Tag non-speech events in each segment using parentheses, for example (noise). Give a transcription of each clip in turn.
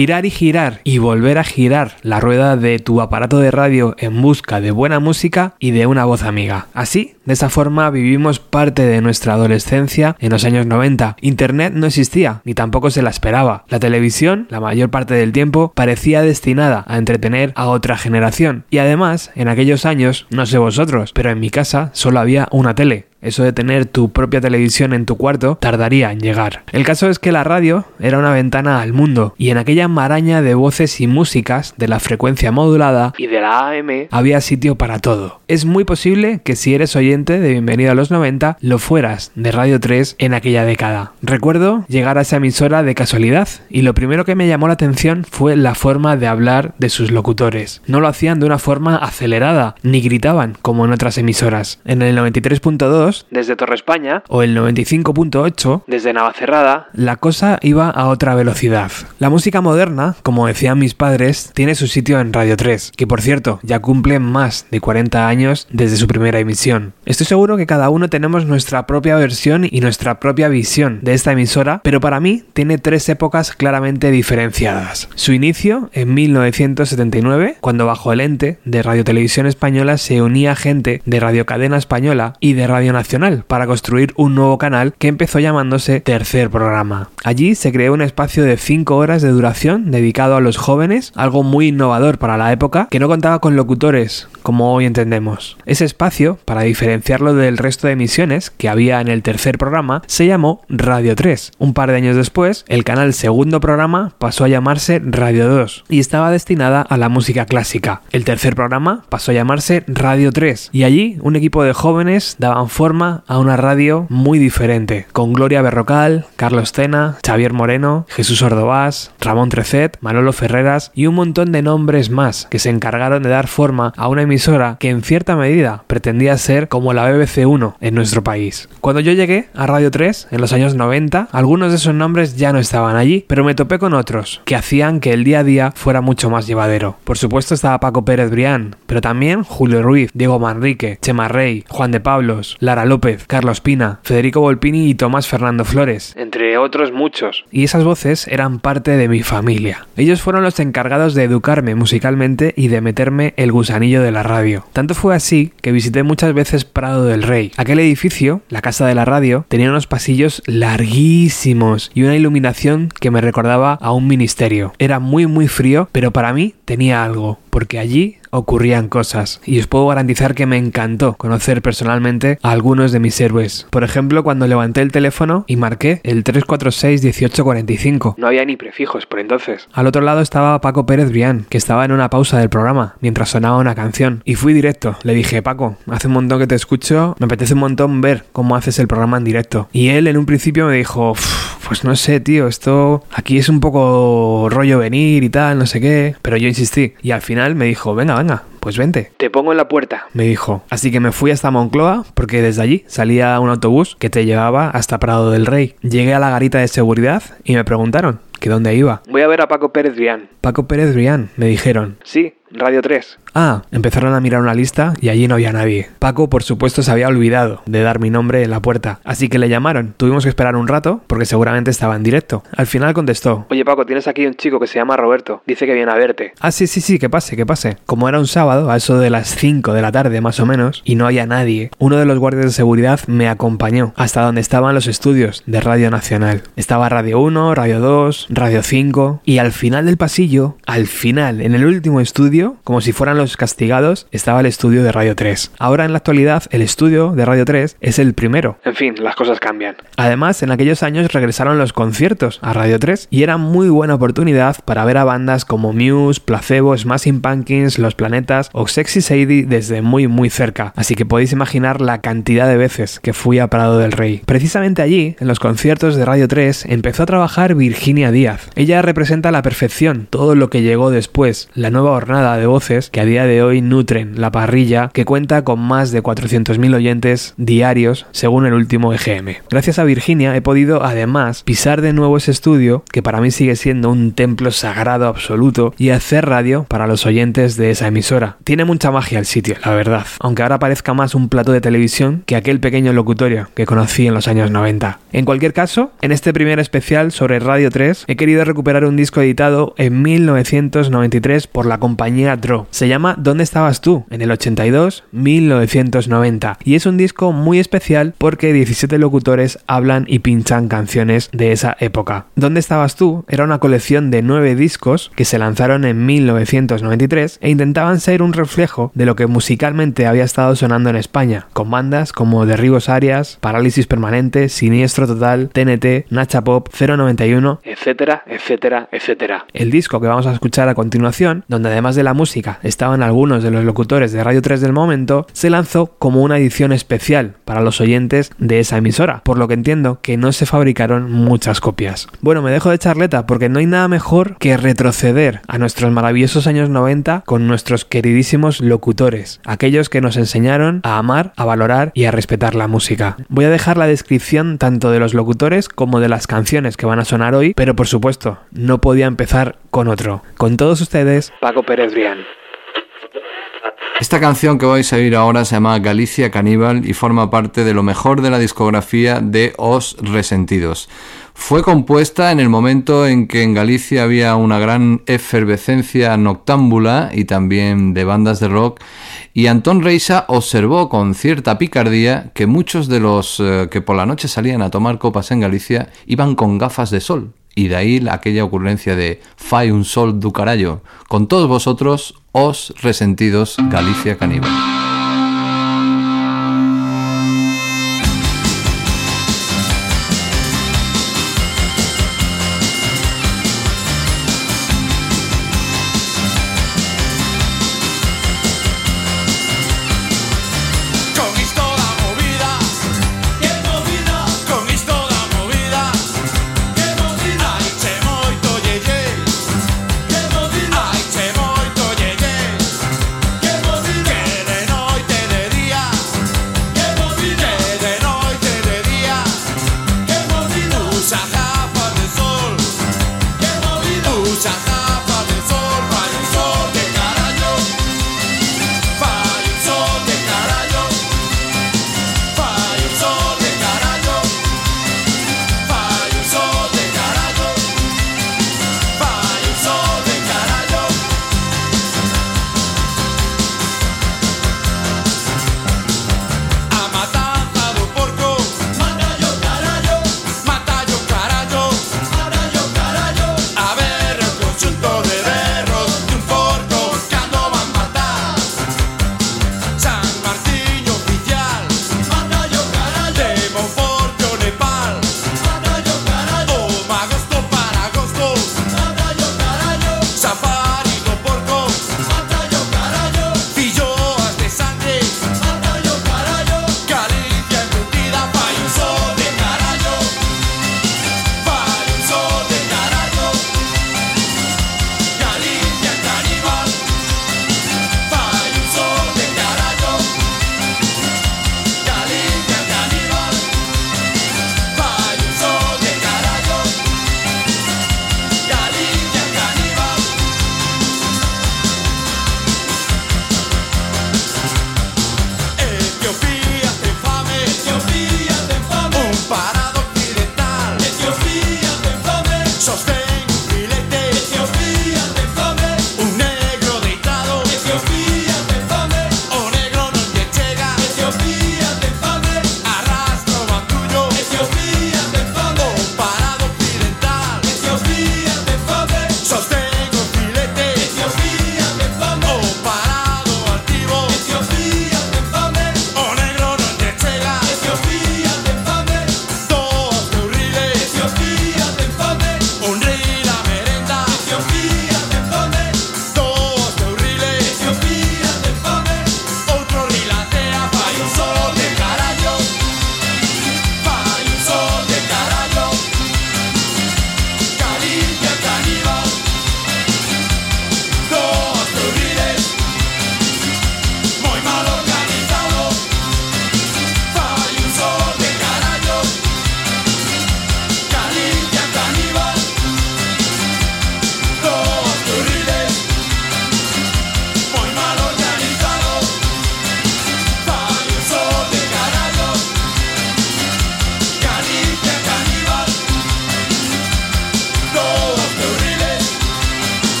girar y girar y volver a girar la rueda de tu aparato de radio en busca de buena música y de una voz amiga. Así, de esa forma vivimos parte de nuestra adolescencia en los años 90. Internet no existía, ni tampoco se la esperaba. La televisión, la mayor parte del tiempo, parecía destinada a entretener a otra generación. Y además, en aquellos años, no sé vosotros, pero en mi casa solo había una tele. Eso de tener tu propia televisión en tu cuarto tardaría en llegar. El caso es que la radio era una ventana al mundo y en aquella maraña de voces y músicas de la frecuencia modulada y de la AM había sitio para todo. Es muy posible que si eres oyente de Bienvenido a los 90 lo fueras de Radio 3 en aquella década. Recuerdo llegar a esa emisora de casualidad y lo primero que me llamó la atención fue la forma de hablar de sus locutores. No lo hacían de una forma acelerada ni gritaban como en otras emisoras. En el 93.2 desde Torre España o el 95.8 desde Navacerrada, la cosa iba a otra velocidad. La música moderna, como decían mis padres, tiene su sitio en Radio 3, que por cierto ya cumple más de 40 años desde su primera emisión. Estoy seguro que cada uno tenemos nuestra propia versión y nuestra propia visión de esta emisora, pero para mí tiene tres épocas claramente diferenciadas. Su inicio en 1979, cuando bajo el ente de Radio Televisión Española se unía gente de Radio Cadena Española y de Radio Nacional Nacional para construir un nuevo canal que empezó llamándose Tercer Programa. Allí se creó un espacio de 5 horas de duración dedicado a los jóvenes, algo muy innovador para la época, que no contaba con locutores, como hoy entendemos. Ese espacio, para diferenciarlo del resto de emisiones que había en el tercer programa, se llamó Radio 3. Un par de años después, el canal segundo programa pasó a llamarse Radio 2 y estaba destinada a la música clásica. El tercer programa pasó a llamarse Radio 3 y allí un equipo de jóvenes daban forma a una radio muy diferente, con Gloria Berrocal, Carlos Cena, Xavier Moreno, Jesús Ordovás, Ramón Trecet, Manolo Ferreras y un montón de nombres más que se encargaron de dar forma a una emisora que en cierta medida pretendía ser como la BBC 1 en nuestro país. Cuando yo llegué a Radio 3 en los años 90, algunos de esos nombres ya no estaban allí, pero me topé con otros que hacían que el día a día fuera mucho más llevadero. Por supuesto estaba Paco Pérez Brián, pero también Julio Ruiz, Diego Manrique, Chema Rey, Juan de Pablos, Lara López, Carlos Pina, Federico Volpini y Tomás Fernando Flores, entre otros muchos. Y esas voces eran parte de mi familia. Ellos fueron los encargados de educarme musicalmente y de meterme el gusanillo de la radio. Tanto fue así que visité muchas veces Prado del Rey. Aquel edificio, la casa de la radio, tenía unos pasillos larguísimos y una iluminación que me recordaba a un ministerio. Era muy muy frío, pero para mí tenía algo, porque allí ocurrían cosas y os puedo garantizar que me encantó conocer personalmente a algunos de mis héroes. Por ejemplo, cuando levanté el teléfono y marqué el 346 1845. No había ni prefijos por entonces. Al otro lado estaba Paco Pérez Brián, que estaba en una pausa del programa mientras sonaba una canción y fui directo. Le dije, "Paco, hace un montón que te escucho, me apetece un montón ver cómo haces el programa en directo." Y él en un principio me dijo, "Pues no sé, tío, esto aquí es un poco rollo venir y tal, no sé qué." Pero yo insistí y al final me dijo, "Venga, venga, pues vente. Te pongo en la puerta, me dijo. Así que me fui hasta Moncloa porque desde allí salía un autobús que te llevaba hasta Prado del Rey. Llegué a la garita de seguridad y me preguntaron que dónde iba. Voy a ver a Paco Pérez Brián. Paco Pérez Brián, me dijeron. Sí, Radio 3. Ah, empezaron a mirar una lista y allí no había nadie. Paco, por supuesto, se había olvidado de dar mi nombre en la puerta, así que le llamaron. Tuvimos que esperar un rato porque seguramente estaba en directo. Al final contestó: Oye, Paco, tienes aquí un chico que se llama Roberto. Dice que viene a verte. Ah, sí, sí, sí, que pase, que pase. Como era un sábado, a eso de las 5 de la tarde más o menos, y no había nadie, uno de los guardias de seguridad me acompañó hasta donde estaban los estudios de Radio Nacional. Estaba Radio 1, Radio 2, Radio 5, y al final del pasillo, al final, en el último estudio, como si fueran los castigados, estaba el estudio de Radio 3. Ahora en la actualidad, el estudio de Radio 3 es el primero. En fin, las cosas cambian. Además, en aquellos años regresaron los conciertos a Radio 3 y era muy buena oportunidad para ver a bandas como Muse, Placebo, Smashing Pumpkins, Los Planetas o Sexy Sadie desde muy muy cerca. Así que podéis imaginar la cantidad de veces que fui a Prado del Rey. Precisamente allí, en los conciertos de Radio 3, empezó a trabajar Virginia Díaz. Ella representa a la perfección todo lo que llegó después, la nueva hornada de voces que a día de hoy nutren la parrilla que cuenta con más de 400.000 oyentes diarios según el último EGM. Gracias a Virginia he podido además pisar de nuevo ese estudio que para mí sigue siendo un templo sagrado absoluto y hacer radio para los oyentes de esa emisora. Tiene mucha magia el sitio, la verdad, aunque ahora parezca más un plato de televisión que aquel pequeño locutorio que conocí en los años 90. En cualquier caso, en este primer especial sobre Radio 3 he querido recuperar un disco editado en 1993 por la compañía Draw. Se llama ¿Dónde estabas tú? en el 82-1990 y es un disco muy especial porque 17 locutores hablan y pinchan canciones de esa época. ¿Dónde estabas tú? era una colección de 9 discos que se lanzaron en 1993 e intentaban ser un reflejo de lo que musicalmente había estado sonando en España, con bandas como Derribos Arias, Parálisis Permanente, Siniestro Total, TNT, Nacha Pop, 091, etcétera, etcétera, etcétera. El disco que vamos a escuchar a continuación, donde además de la música algunos de los locutores de Radio 3 del momento, se lanzó como una edición especial para los oyentes de esa emisora, por lo que entiendo que no se fabricaron muchas copias. Bueno, me dejo de charleta porque no hay nada mejor que retroceder a nuestros maravillosos años 90 con nuestros queridísimos locutores, aquellos que nos enseñaron a amar, a valorar y a respetar la música. Voy a dejar la descripción tanto de los locutores como de las canciones que van a sonar hoy, pero por supuesto, no podía empezar con otro. Con todos ustedes, Paco Pérez Brián. Esta canción que vais a oír ahora se llama Galicia Caníbal y forma parte de lo mejor de la discografía de Os Resentidos. Fue compuesta en el momento en que en Galicia había una gran efervescencia noctámbula y también de bandas de rock y Antón Reisa observó con cierta picardía que muchos de los eh, que por la noche salían a tomar copas en Galicia iban con gafas de sol y de ahí aquella ocurrencia de Fai un sol du carallo. Con todos vosotros, os resentidos Galicia Caníbal.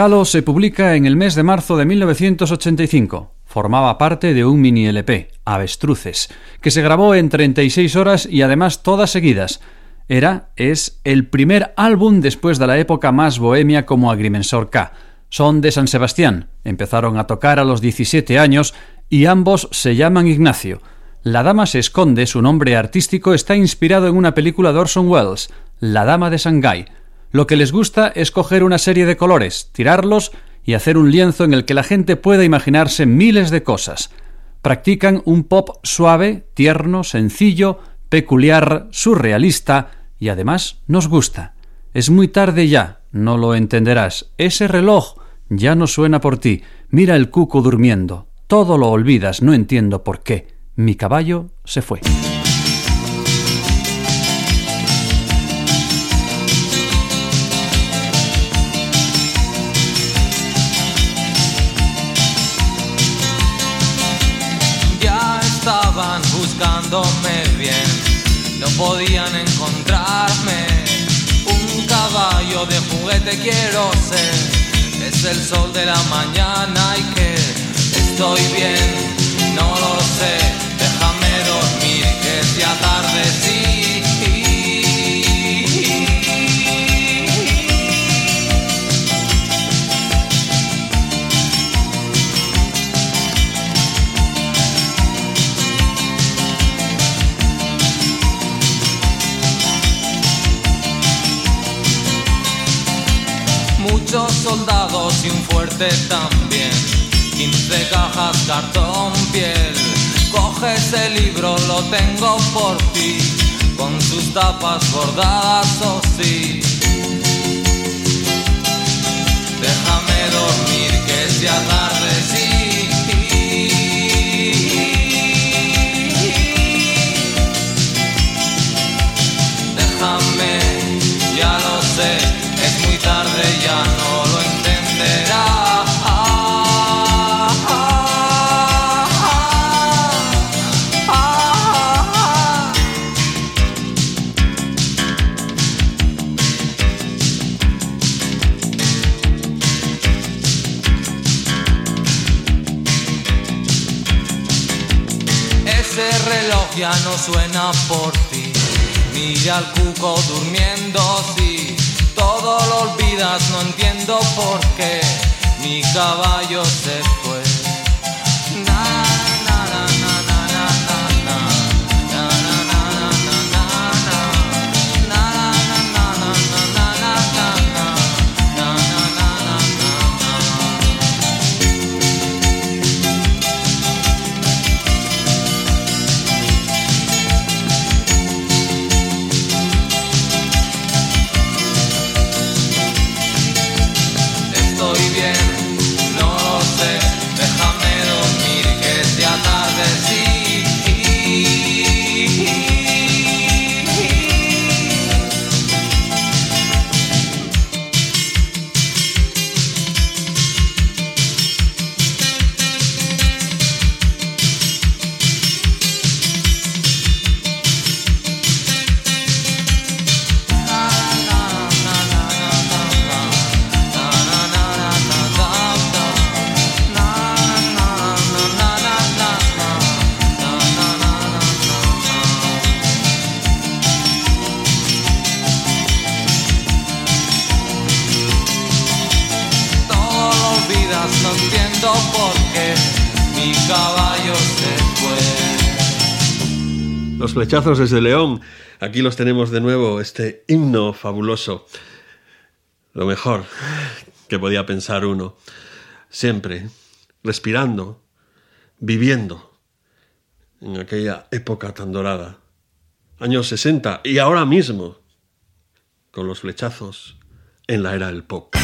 Regalo se publica en el mes de marzo de 1985. Formaba parte de un mini LP, Avestruces, que se grabó en 36 horas y además todas seguidas. Era, es, el primer álbum después de la época más bohemia como Agrimensor K. Son de San Sebastián, empezaron a tocar a los 17 años y ambos se llaman Ignacio. La dama se esconde, su nombre artístico está inspirado en una película de Orson Welles, La dama de Shanghái. Lo que les gusta es coger una serie de colores, tirarlos y hacer un lienzo en el que la gente pueda imaginarse miles de cosas. Practican un pop suave, tierno, sencillo, peculiar, surrealista y además nos gusta. Es muy tarde ya, no lo entenderás. Ese reloj ya no suena por ti. Mira el cuco durmiendo. Todo lo olvidas, no entiendo por qué. Mi caballo se fue. No podían encontrarme. Un caballo de juguete quiero ser, es el sol de la mañana y que estoy bien, no lo sé déjame dormir que sea tarde Muchos soldados y un fuerte también, 15 cajas cartón piel Coge ese libro, lo tengo por ti, con sus tapas bordadas, oh sí. Déjame dormir, que sea tarde, sí. Déjame, ya lo sé, es tarde, ya no lo entenderás. ya no suena por ti. Mira al cuco durmiendo, sí. Todo lo olvidas, no entiendo por qué. Mi caballo se fue. Flechazos desde León. Aquí los tenemos de nuevo, este himno fabuloso. Lo mejor que podía pensar uno. Siempre respirando, viviendo en aquella época tan dorada. Años 60 y ahora mismo con los flechazos en la era del pop.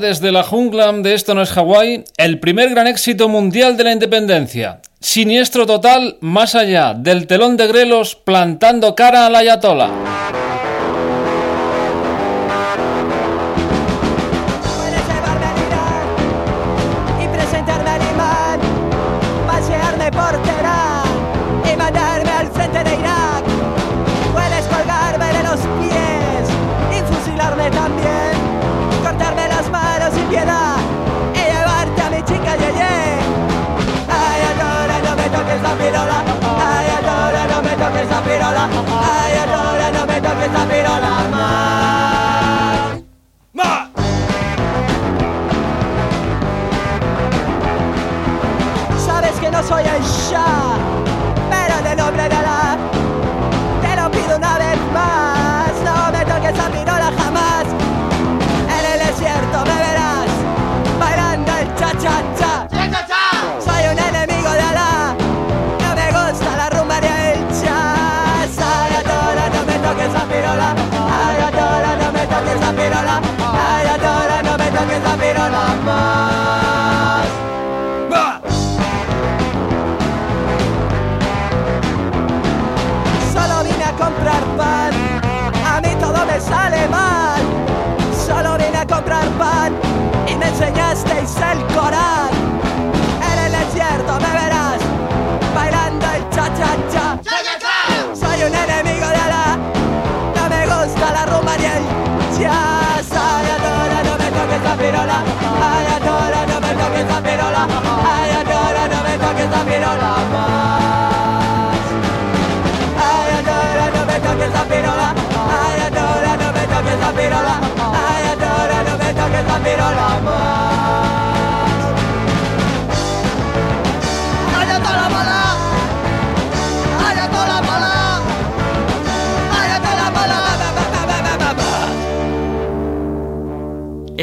Desde la jungla de Esto no es Hawái, el primer gran éxito mundial de la independencia. Siniestro total más allá del telón de grelos plantando cara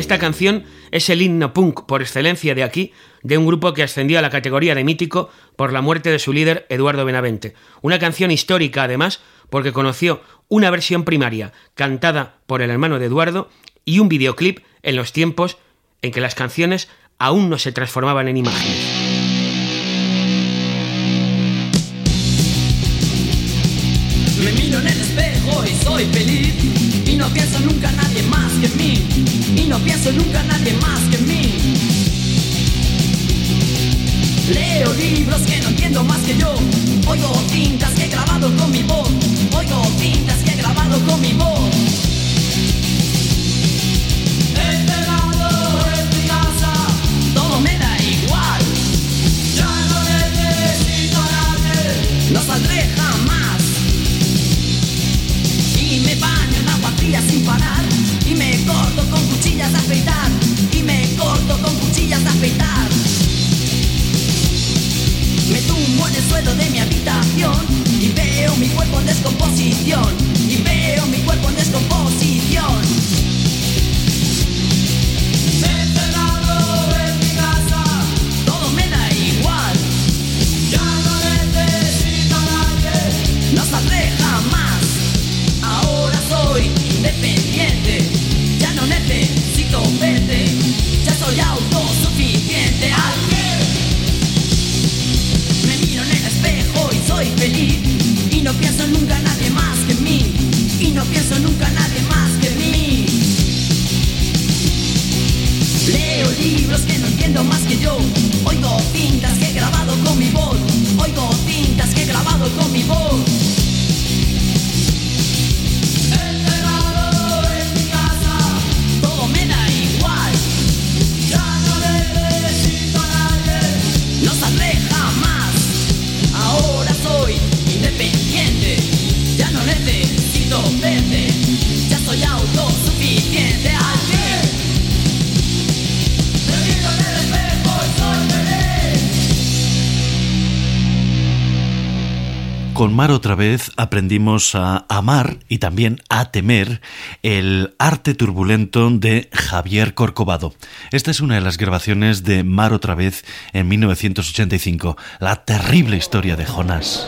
Esta canción es el himno punk por excelencia de aquí, de un grupo que ascendió a la categoría de mítico por la muerte de su líder Eduardo Benavente. Una canción histórica además porque conoció una versión primaria cantada por el hermano de Eduardo y un videoclip en los tiempos en que las canciones aún no se transformaban en imágenes. Me miro en el espejo y soy feliz y no pienso nunca en nadie más que en mí y no pienso nunca en nadie más que en mí. Leo libros que no entiendo más que yo, oigo tintas Me tumbo en el suelo de mi habitación. Y veo mi cuerpo en descomposición. con Mar otra vez aprendimos a amar y también a temer el arte turbulento de Javier Corcovado. Esta es una de las grabaciones de Mar otra vez en 1985, la terrible historia de Jonás.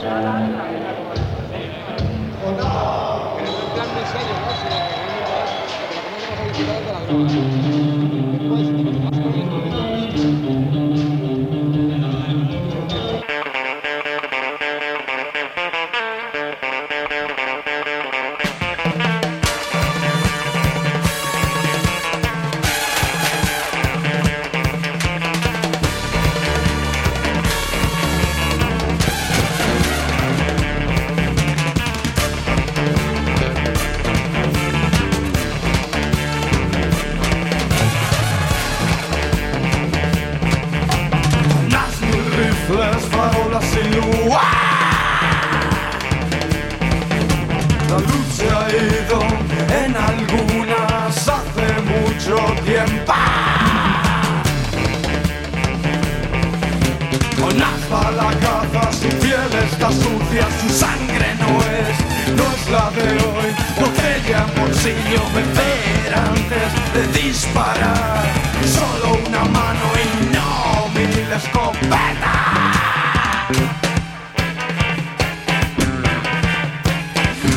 está sucia, su sangre no es, no es la de hoy. Botella, bolsillo, beber antes de disparar. Solo una mano y no mil escopeta.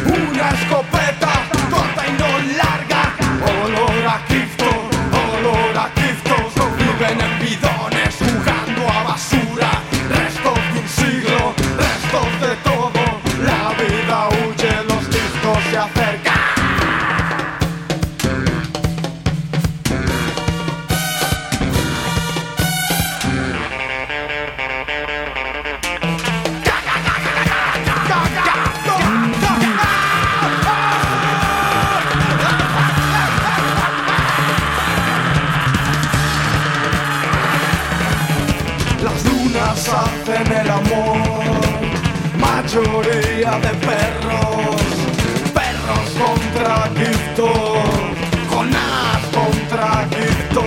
Una escopeta. de perros, perros contra Cristo, Jonás contra Cristo,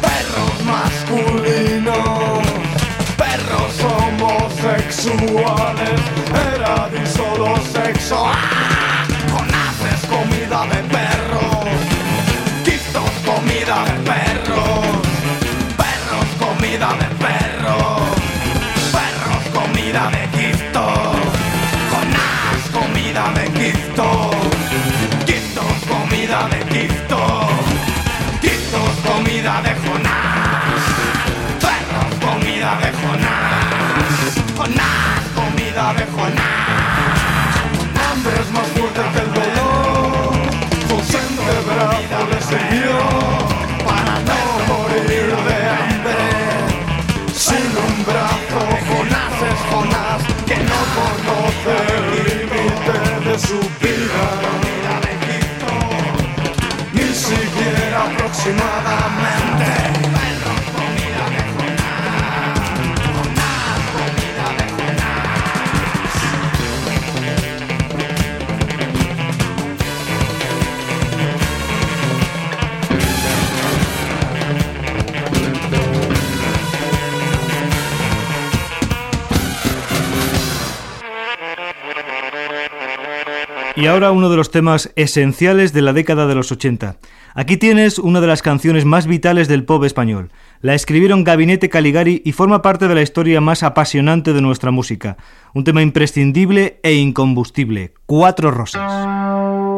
perros masculinos, perros homosexuales, era solo sexo. ¡Ah! de Jonás. Perro, comida de Jonás. Jonás, comida de Jonás. Y ahora uno de los temas esenciales de la década de los 80. Aquí tienes una de las canciones más vitales del pop español. La escribieron Gabinete Caligari y forma parte de la historia más apasionante de nuestra música. Un tema imprescindible e incombustible. Cuatro rosas.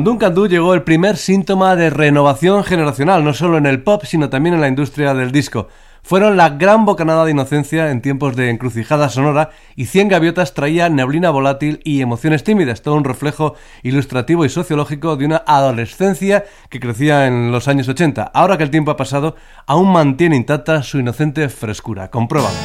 Con Duncan Du llegó el primer síntoma de renovación generacional, no solo en el pop, sino también en la industria del disco. Fueron la gran bocanada de inocencia en tiempos de encrucijada sonora y Cien Gaviotas traía neblina volátil y emociones tímidas, todo un reflejo ilustrativo y sociológico de una adolescencia que crecía en los años 80. Ahora que el tiempo ha pasado, aún mantiene intacta su inocente frescura. Compruébalo.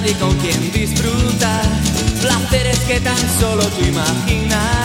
Nadie con quien disfrutar placeres que tan solo tú imaginarás.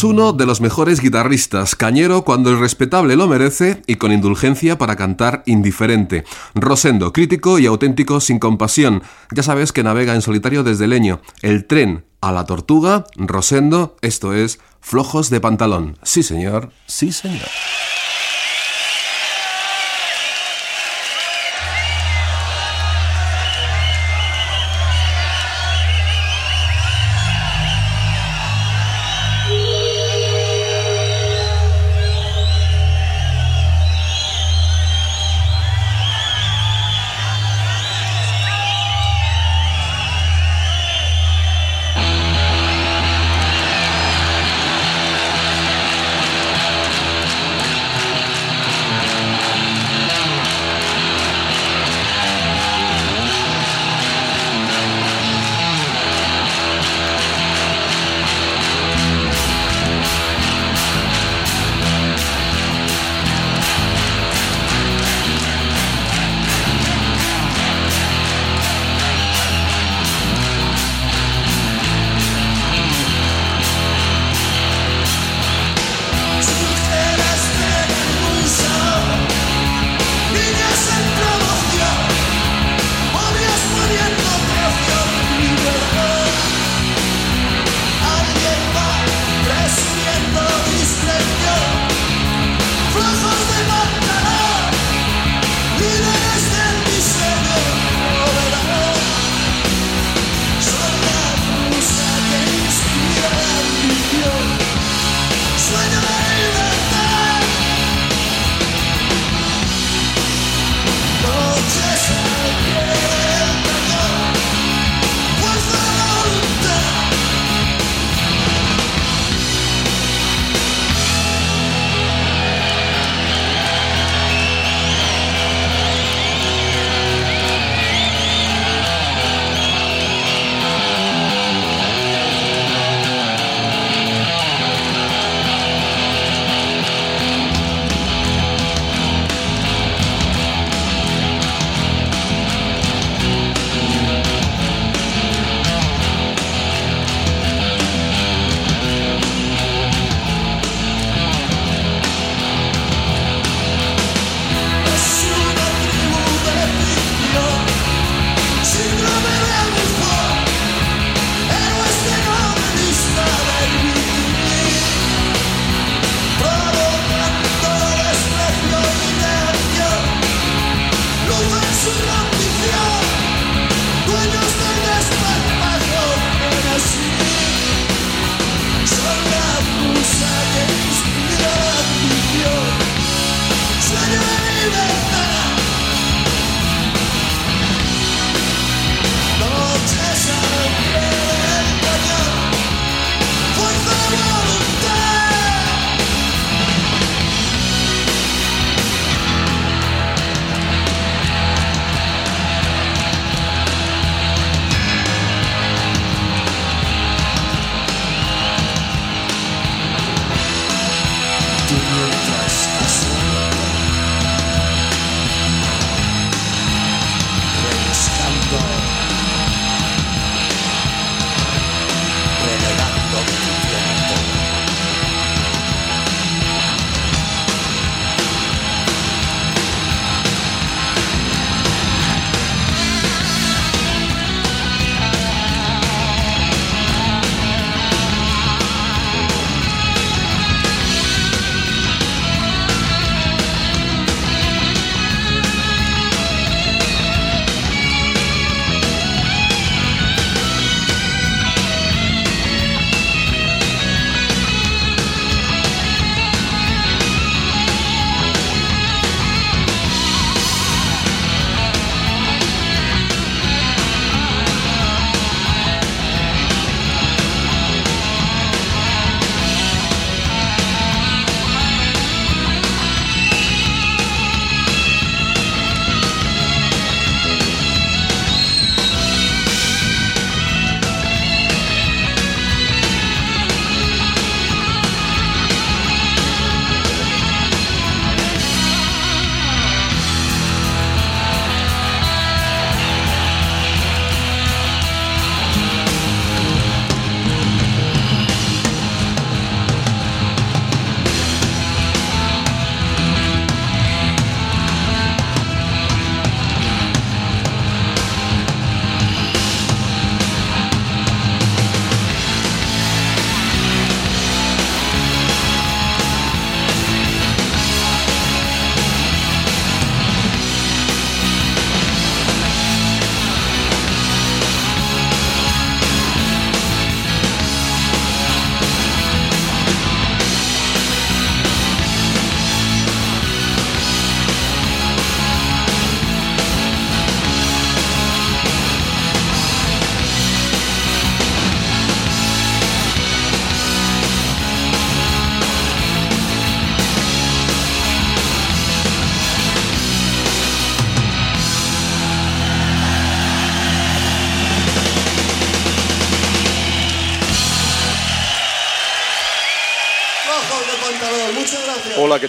Es uno de los mejores guitarristas, cañero cuando el respetable lo merece y con indulgencia para cantar indiferente. Rosendo, crítico y auténtico sin compasión. Ya sabes que navega en solitario desde Leño. El tren a la tortuga, Rosendo, esto es Flojos de Pantalón. Sí, señor, sí, señor.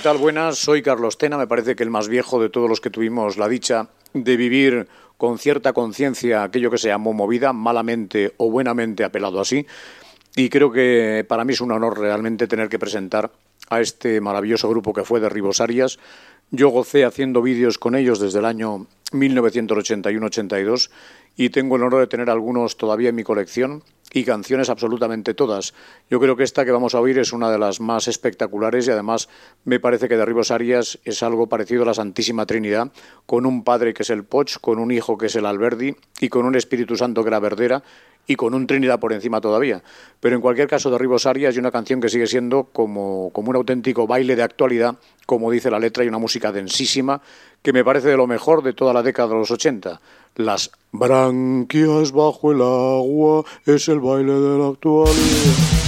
Tal? Buenas, soy Carlos Tena, me parece que el más viejo de todos los que tuvimos la dicha de vivir con cierta conciencia aquello que se llamó movida, malamente o buenamente apelado así, y creo que para mí es un honor realmente tener que presentar a este maravilloso grupo que fue de Ribosarias. Yo gocé haciendo vídeos con ellos desde el año 1981-82 y tengo el honor de tener algunos todavía en mi colección y canciones absolutamente todas. Yo creo que esta que vamos a oír es una de las más espectaculares y además me parece que Derribos Arias es algo parecido a la Santísima Trinidad, con un padre que es el Poch, con un hijo que es el Alberdi y con un Espíritu Santo que era Verdera y con un Trinidad por encima todavía. Pero en cualquier caso, Derribos Arias y una canción que sigue siendo como, como un auténtico baile de actualidad, como dice la letra, y una música densísima que me parece de lo mejor de toda la década de los 80. Las branquias bajo el agua es el baile de la actualidad.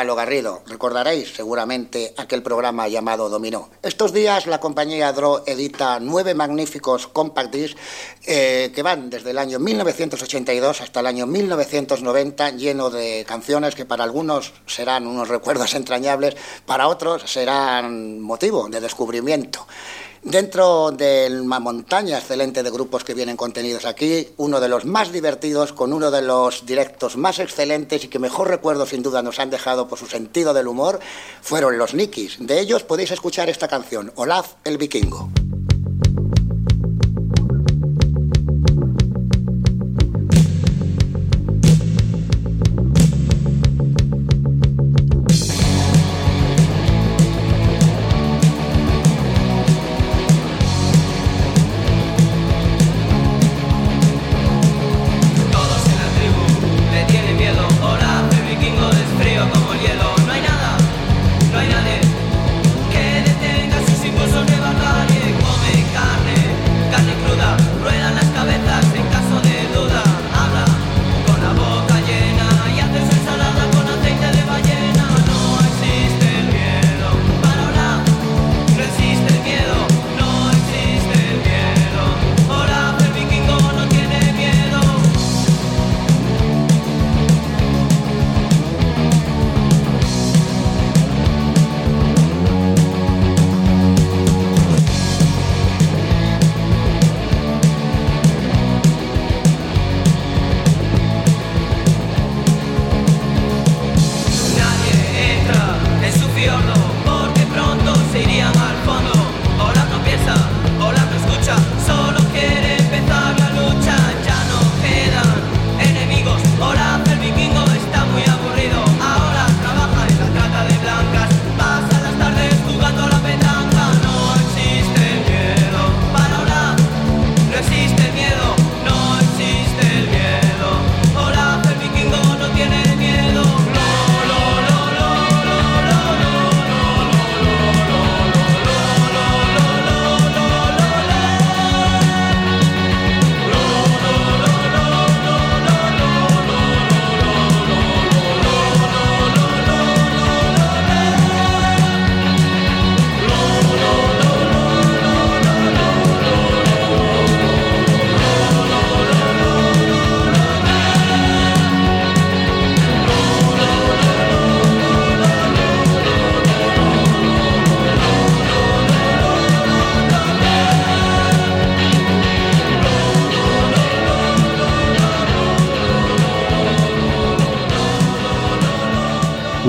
Gonzalo Garrido. Recordaréis seguramente aquel programa llamado Dominó. Estos días la compañía Dro edita nueve magníficos compact discs eh, que van desde el año 1982 hasta el año 1990, lleno de canciones que para algunos serán unos recuerdos (laughs) entrañables, para otros serán motivo de descubrimiento. Dentro de la montaña excelente de grupos que vienen contenidos aquí, uno de los más divertidos, con uno de los directos más excelentes y que mejor recuerdo sin duda nos han dejado por su sentido del humor, fueron los Nikis. De ellos podéis escuchar esta canción, Olaf el Vikingo.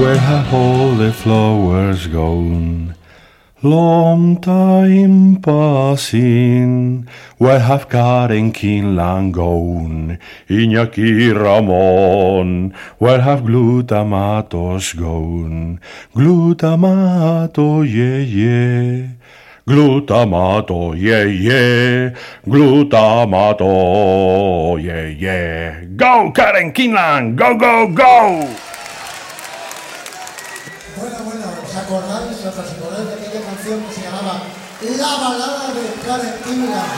Where have all the flowers gone? Long time passing, where have Karen Kinlan gone? Iñaki Ramon, where have glutamatos gone? Glutamato, yeah, yeah. Glutamato, yeah, yeah. Glutamato, yeah, yeah. Go, Karen Kinlan, go, go, go! Bueno, bueno, ¿os acordáis, os acordáis de aquella canción que se llamaba La balada de Karen Kinlan?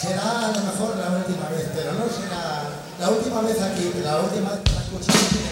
Será a lo mejor la última vez, pero no será la última vez aquí, la última vez que la escuchamos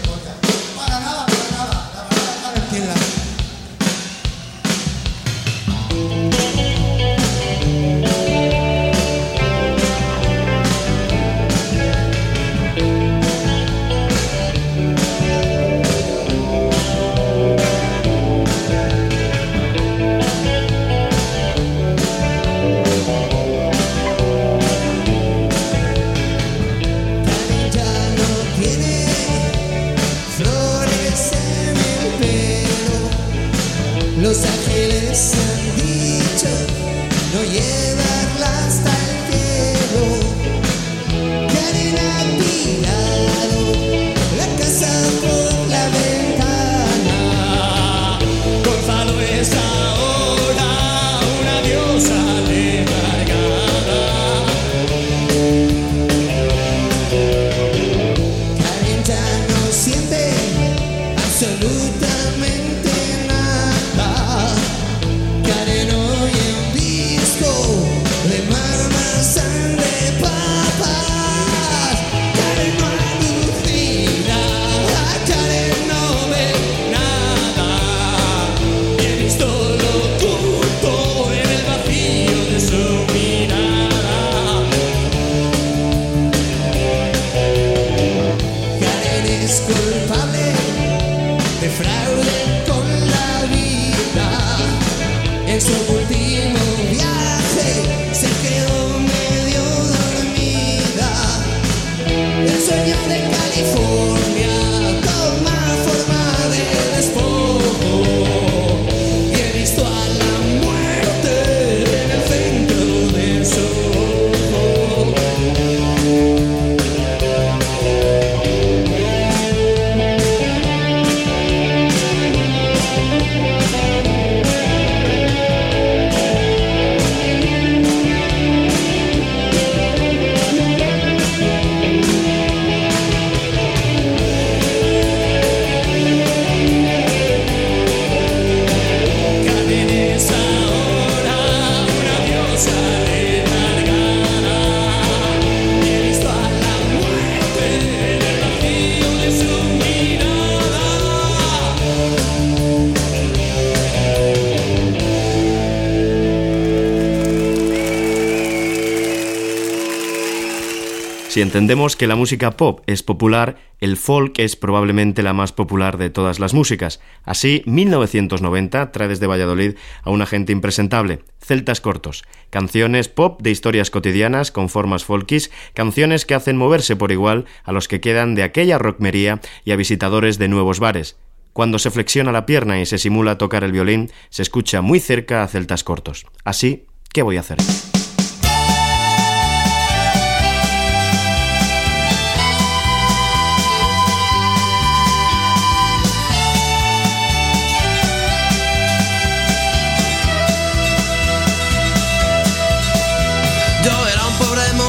Si entendemos que la música pop es popular, el folk es probablemente la más popular de todas las músicas. Así, 1990 trae desde Valladolid a un agente impresentable, Celtas Cortos, canciones pop de historias cotidianas con formas folkis, canciones que hacen moverse por igual a los que quedan de aquella rockmería y a visitadores de nuevos bares. Cuando se flexiona la pierna y se simula tocar el violín, se escucha muy cerca a Celtas Cortos. Así, ¿qué voy a hacer?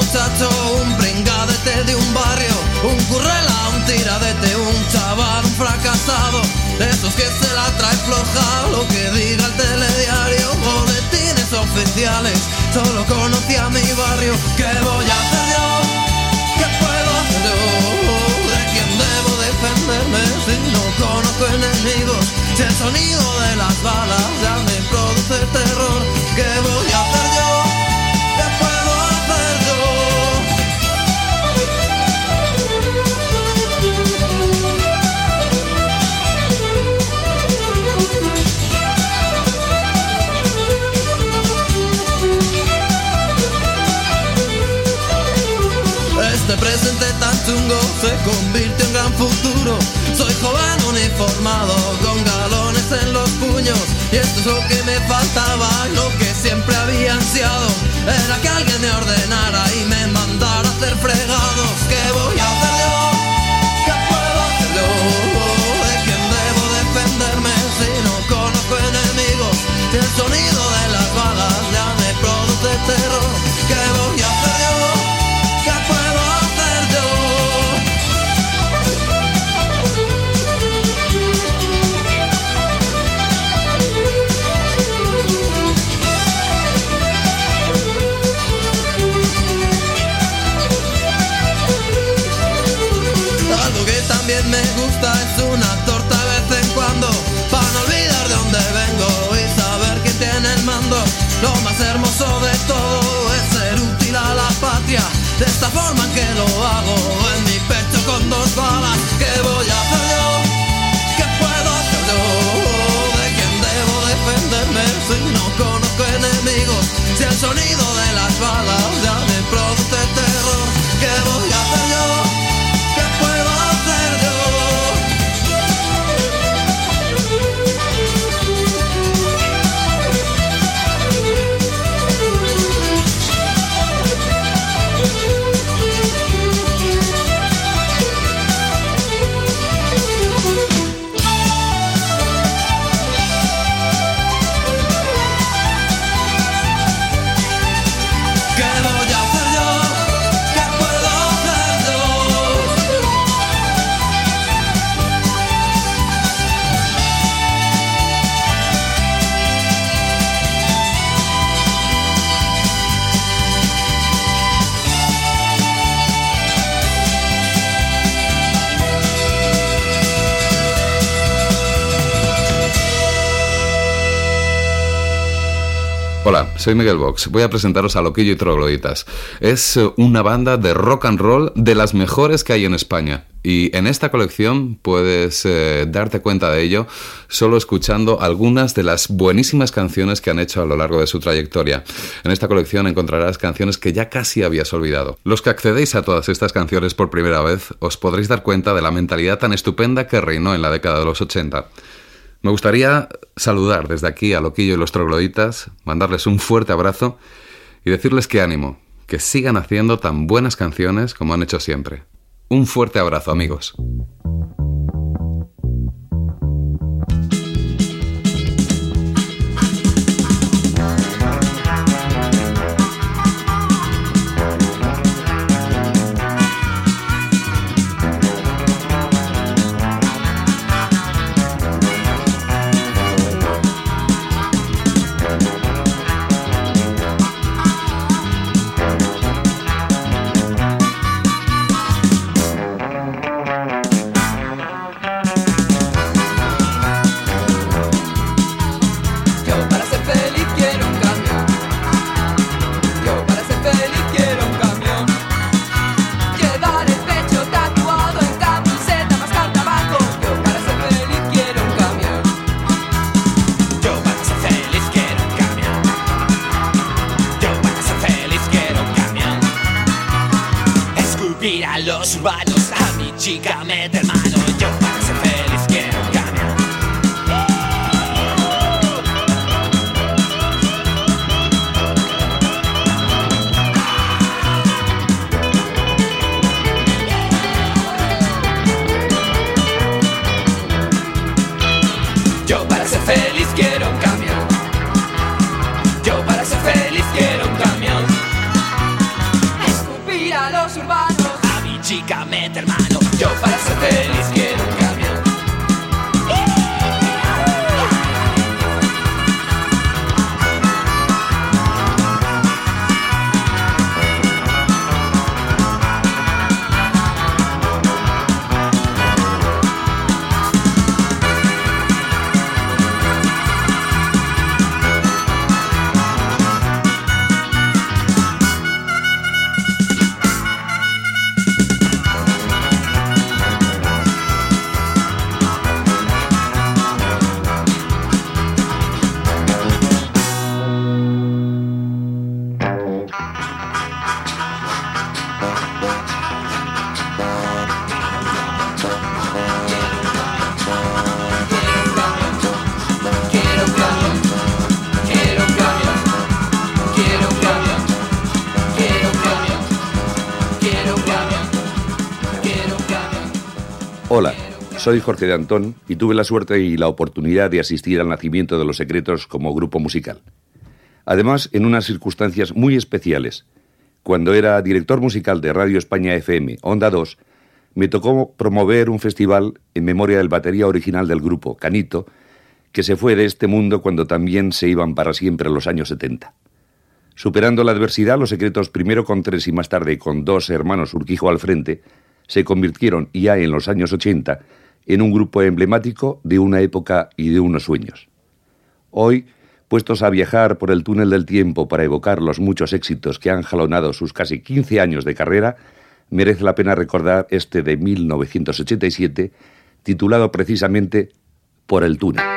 Muchacho, un pringadete de un barrio, un currela, un tiradete, un chaval, un fracasado, de esos que se la trae floja, lo que diga el telediario, boletines oficiales, solo conocía mi barrio, ¿qué voy a hacer yo? ¿Qué puedo hacer yo? ¿De quién debo defenderme si no conozco enemigos? Si el sonido de las balas ya me produce terror, ¿qué voy a hacer yo? Este presente tan chungo se convirtió en gran futuro. Soy joven uniformado con galones en los puños y esto es lo que me faltaba, lo que siempre había ansiado. Era que alguien me ordenara y me mandara a hacer fregados. ¿Qué voy a hacer yo? ¿Qué puedo hacer yo? ¿De quién debo defenderme si no conozco enemigos? Si el sonido de las balas ya me produce terror. ¿Qué es una torta de vez en cuando Para no olvidar de dónde vengo y saber quién tiene el mando Lo más hermoso de todo es ser útil a la patria De esta forma que lo hago en mi pecho con dos balas ¿Qué voy a hacer yo? ¿Qué puedo hacer yo? ¿De quién debo defenderme si no conozco enemigos? Si el sonido de las balas ya me soy Miguel Vox. Voy a presentaros a Loquillo y Trogloditas. Es eh, una banda de rock and roll de las mejores que hay en España. Y en esta colección puedes eh, darte cuenta de ello solo escuchando algunas de las buenísimas canciones que han hecho a lo largo de su trayectoria. En esta colección encontrarás canciones que ya casi habías olvidado. Los que accedéis a todas estas canciones por primera vez os podréis dar cuenta de la mentalidad tan estupenda que reinó en la década de los 80. Me gustaría saludar desde aquí a Loquillo y los trogloditas, mandarles un fuerte abrazo y decirles que ánimo, que sigan haciendo tan buenas canciones como han hecho siempre. Un fuerte abrazo, amigos. Los urbanos, a mi chica meter mano. Yo mano. Yo para ser soy Jorge de Antón y tuve la suerte y la oportunidad de asistir al nacimiento de Los Secretos como grupo musical. Además, en unas circunstancias muy especiales. Cuando era director musical de Radio España FM, Onda 2, me tocó promover un festival en memoria del batería original del grupo, Canito, que se fue de este mundo cuando también se iban para siempre los años 70. Superando la adversidad, los secretos, primero con tres y más tarde con dos hermanos Urquijo al frente, se convirtieron ya en los años 80 en un grupo emblemático de una época y de unos sueños. Hoy, puestos a viajar por el túnel del tiempo para evocar los muchos éxitos que han jalonado sus casi 15 años de carrera, merece la pena recordar este de 1987, titulado precisamente Por el túnel.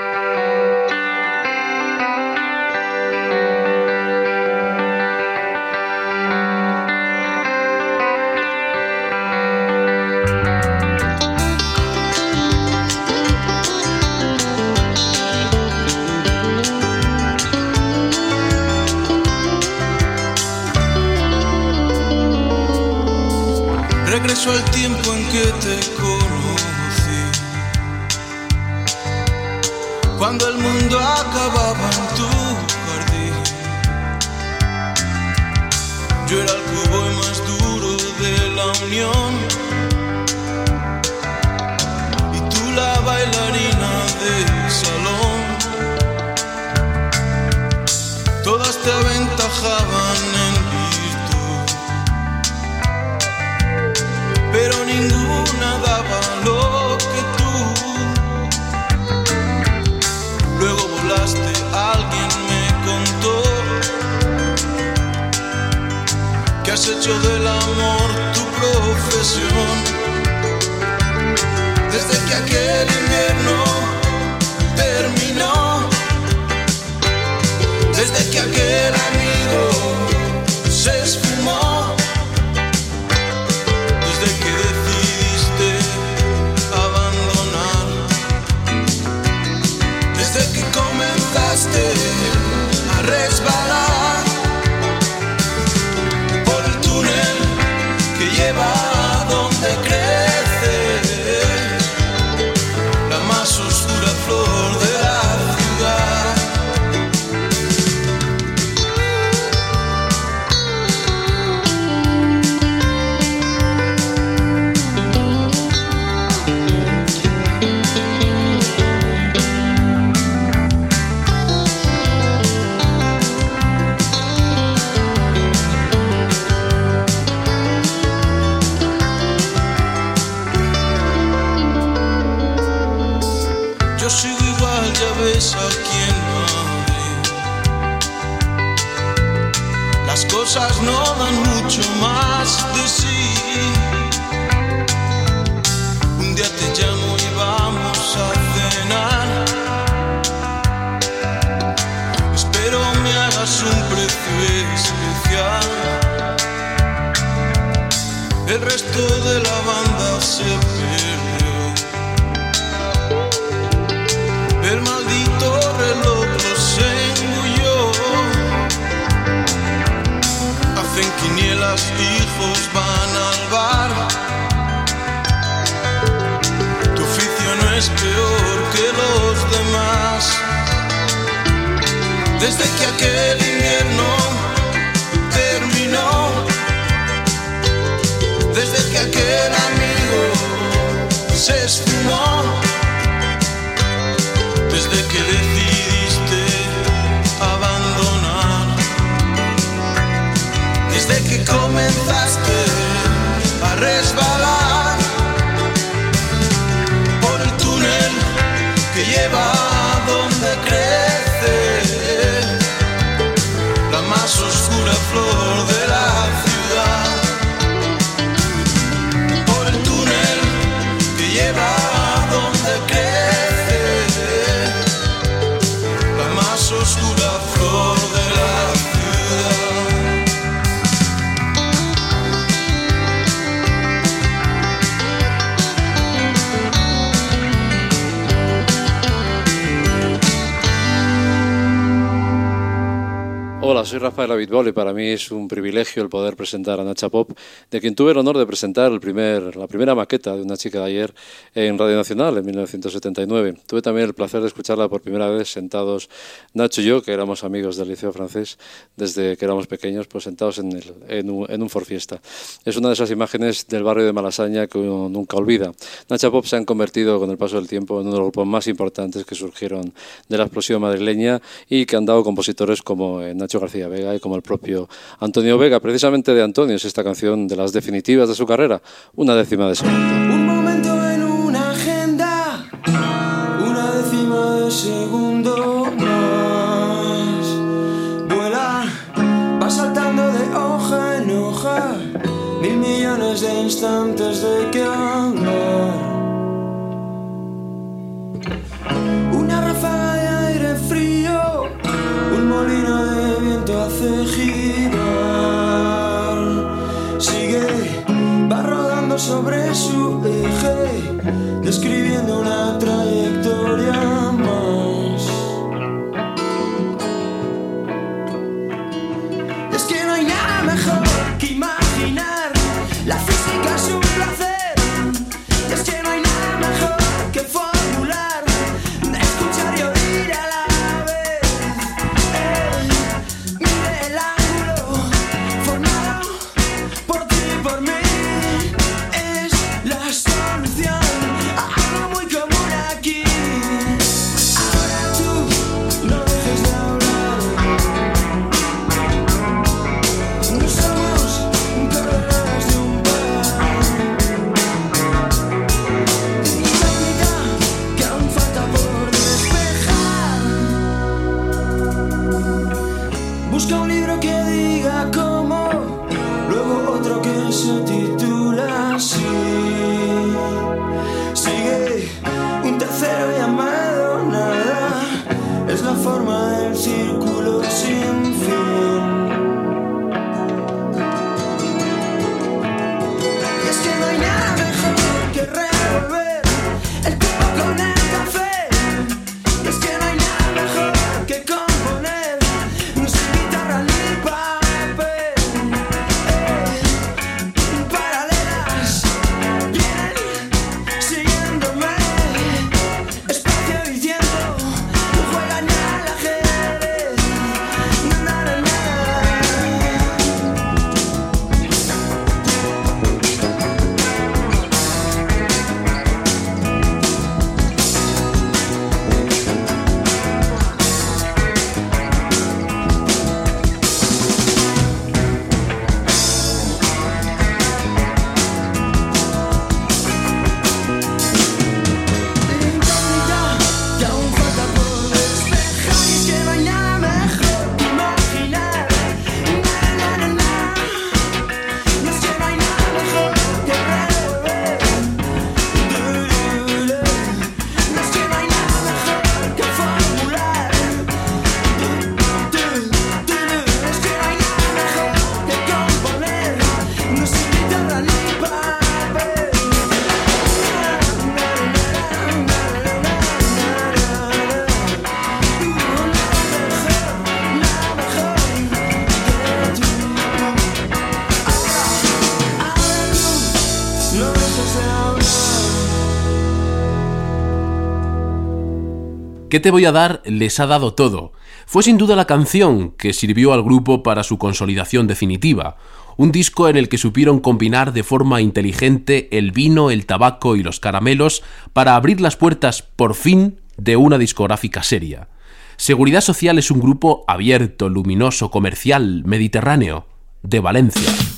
Soy Rafael Abitbol y para mí es un privilegio el poder presentar a Nacha Pop, de quien tuve el honor de presentar el primer, la primera maqueta de una chica de ayer en Radio Nacional en 1979. Tuve también el placer de escucharla por primera vez sentados Nacho y yo, que éramos amigos del Liceo Francés desde que éramos pequeños, pues sentados en, el- en un, en un Forfiesta. Es una de esas imágenes del barrio de Malasaña que uno nunca olvida. Nacha Pop se han convertido con el paso del tiempo en uno de los grupos más importantes que surgieron de la explosión madrileña y que han dado compositores como eh, García Vega y como el propio Antonio Vega. Precisamente de Antonio es esta canción de las definitivas de su carrera, una décima de segunda. Un momento en una agenda, una décima de segundo más. Vuela, va saltando de hoja en hoja, mil millones de instantes de que hablar. Una ráfaga de aire frío, un molino de hace girar. Sigue, va rodando sobre su eje, describiendo una trayectoria ¿Qué te voy a dar? Les ha dado todo. Fue sin duda la canción que sirvió al grupo para su consolidación definitiva, un disco en el que supieron combinar de forma inteligente el vino, el tabaco y los caramelos para abrir las puertas, por fin, de una discográfica seria. Seguridad Social es un grupo abierto, luminoso, comercial, mediterráneo, de Valencia.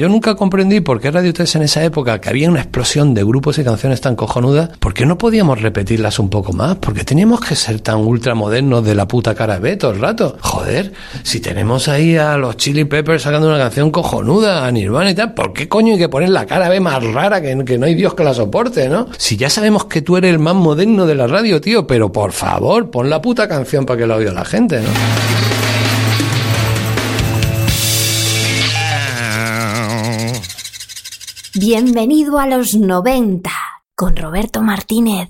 yo nunca comprendí por qué Radio 3 en esa época, que había una explosión de grupos y canciones tan cojonudas, ¿por qué no podíamos repetirlas un poco más? Porque teníamos que ser tan ultramodernos de la puta cara B todo el rato? Joder, si tenemos ahí a los Chili Peppers sacando una canción cojonuda, a Nirvana y tal, ¿por qué coño hay que poner la cara B más rara que, que no hay Dios que la soporte, no? Si ya sabemos que tú eres el más moderno de la radio, tío, pero por favor, pon la puta canción para que la oiga la gente, ¿no? Bienvenido a los 90 con Roberto Martínez.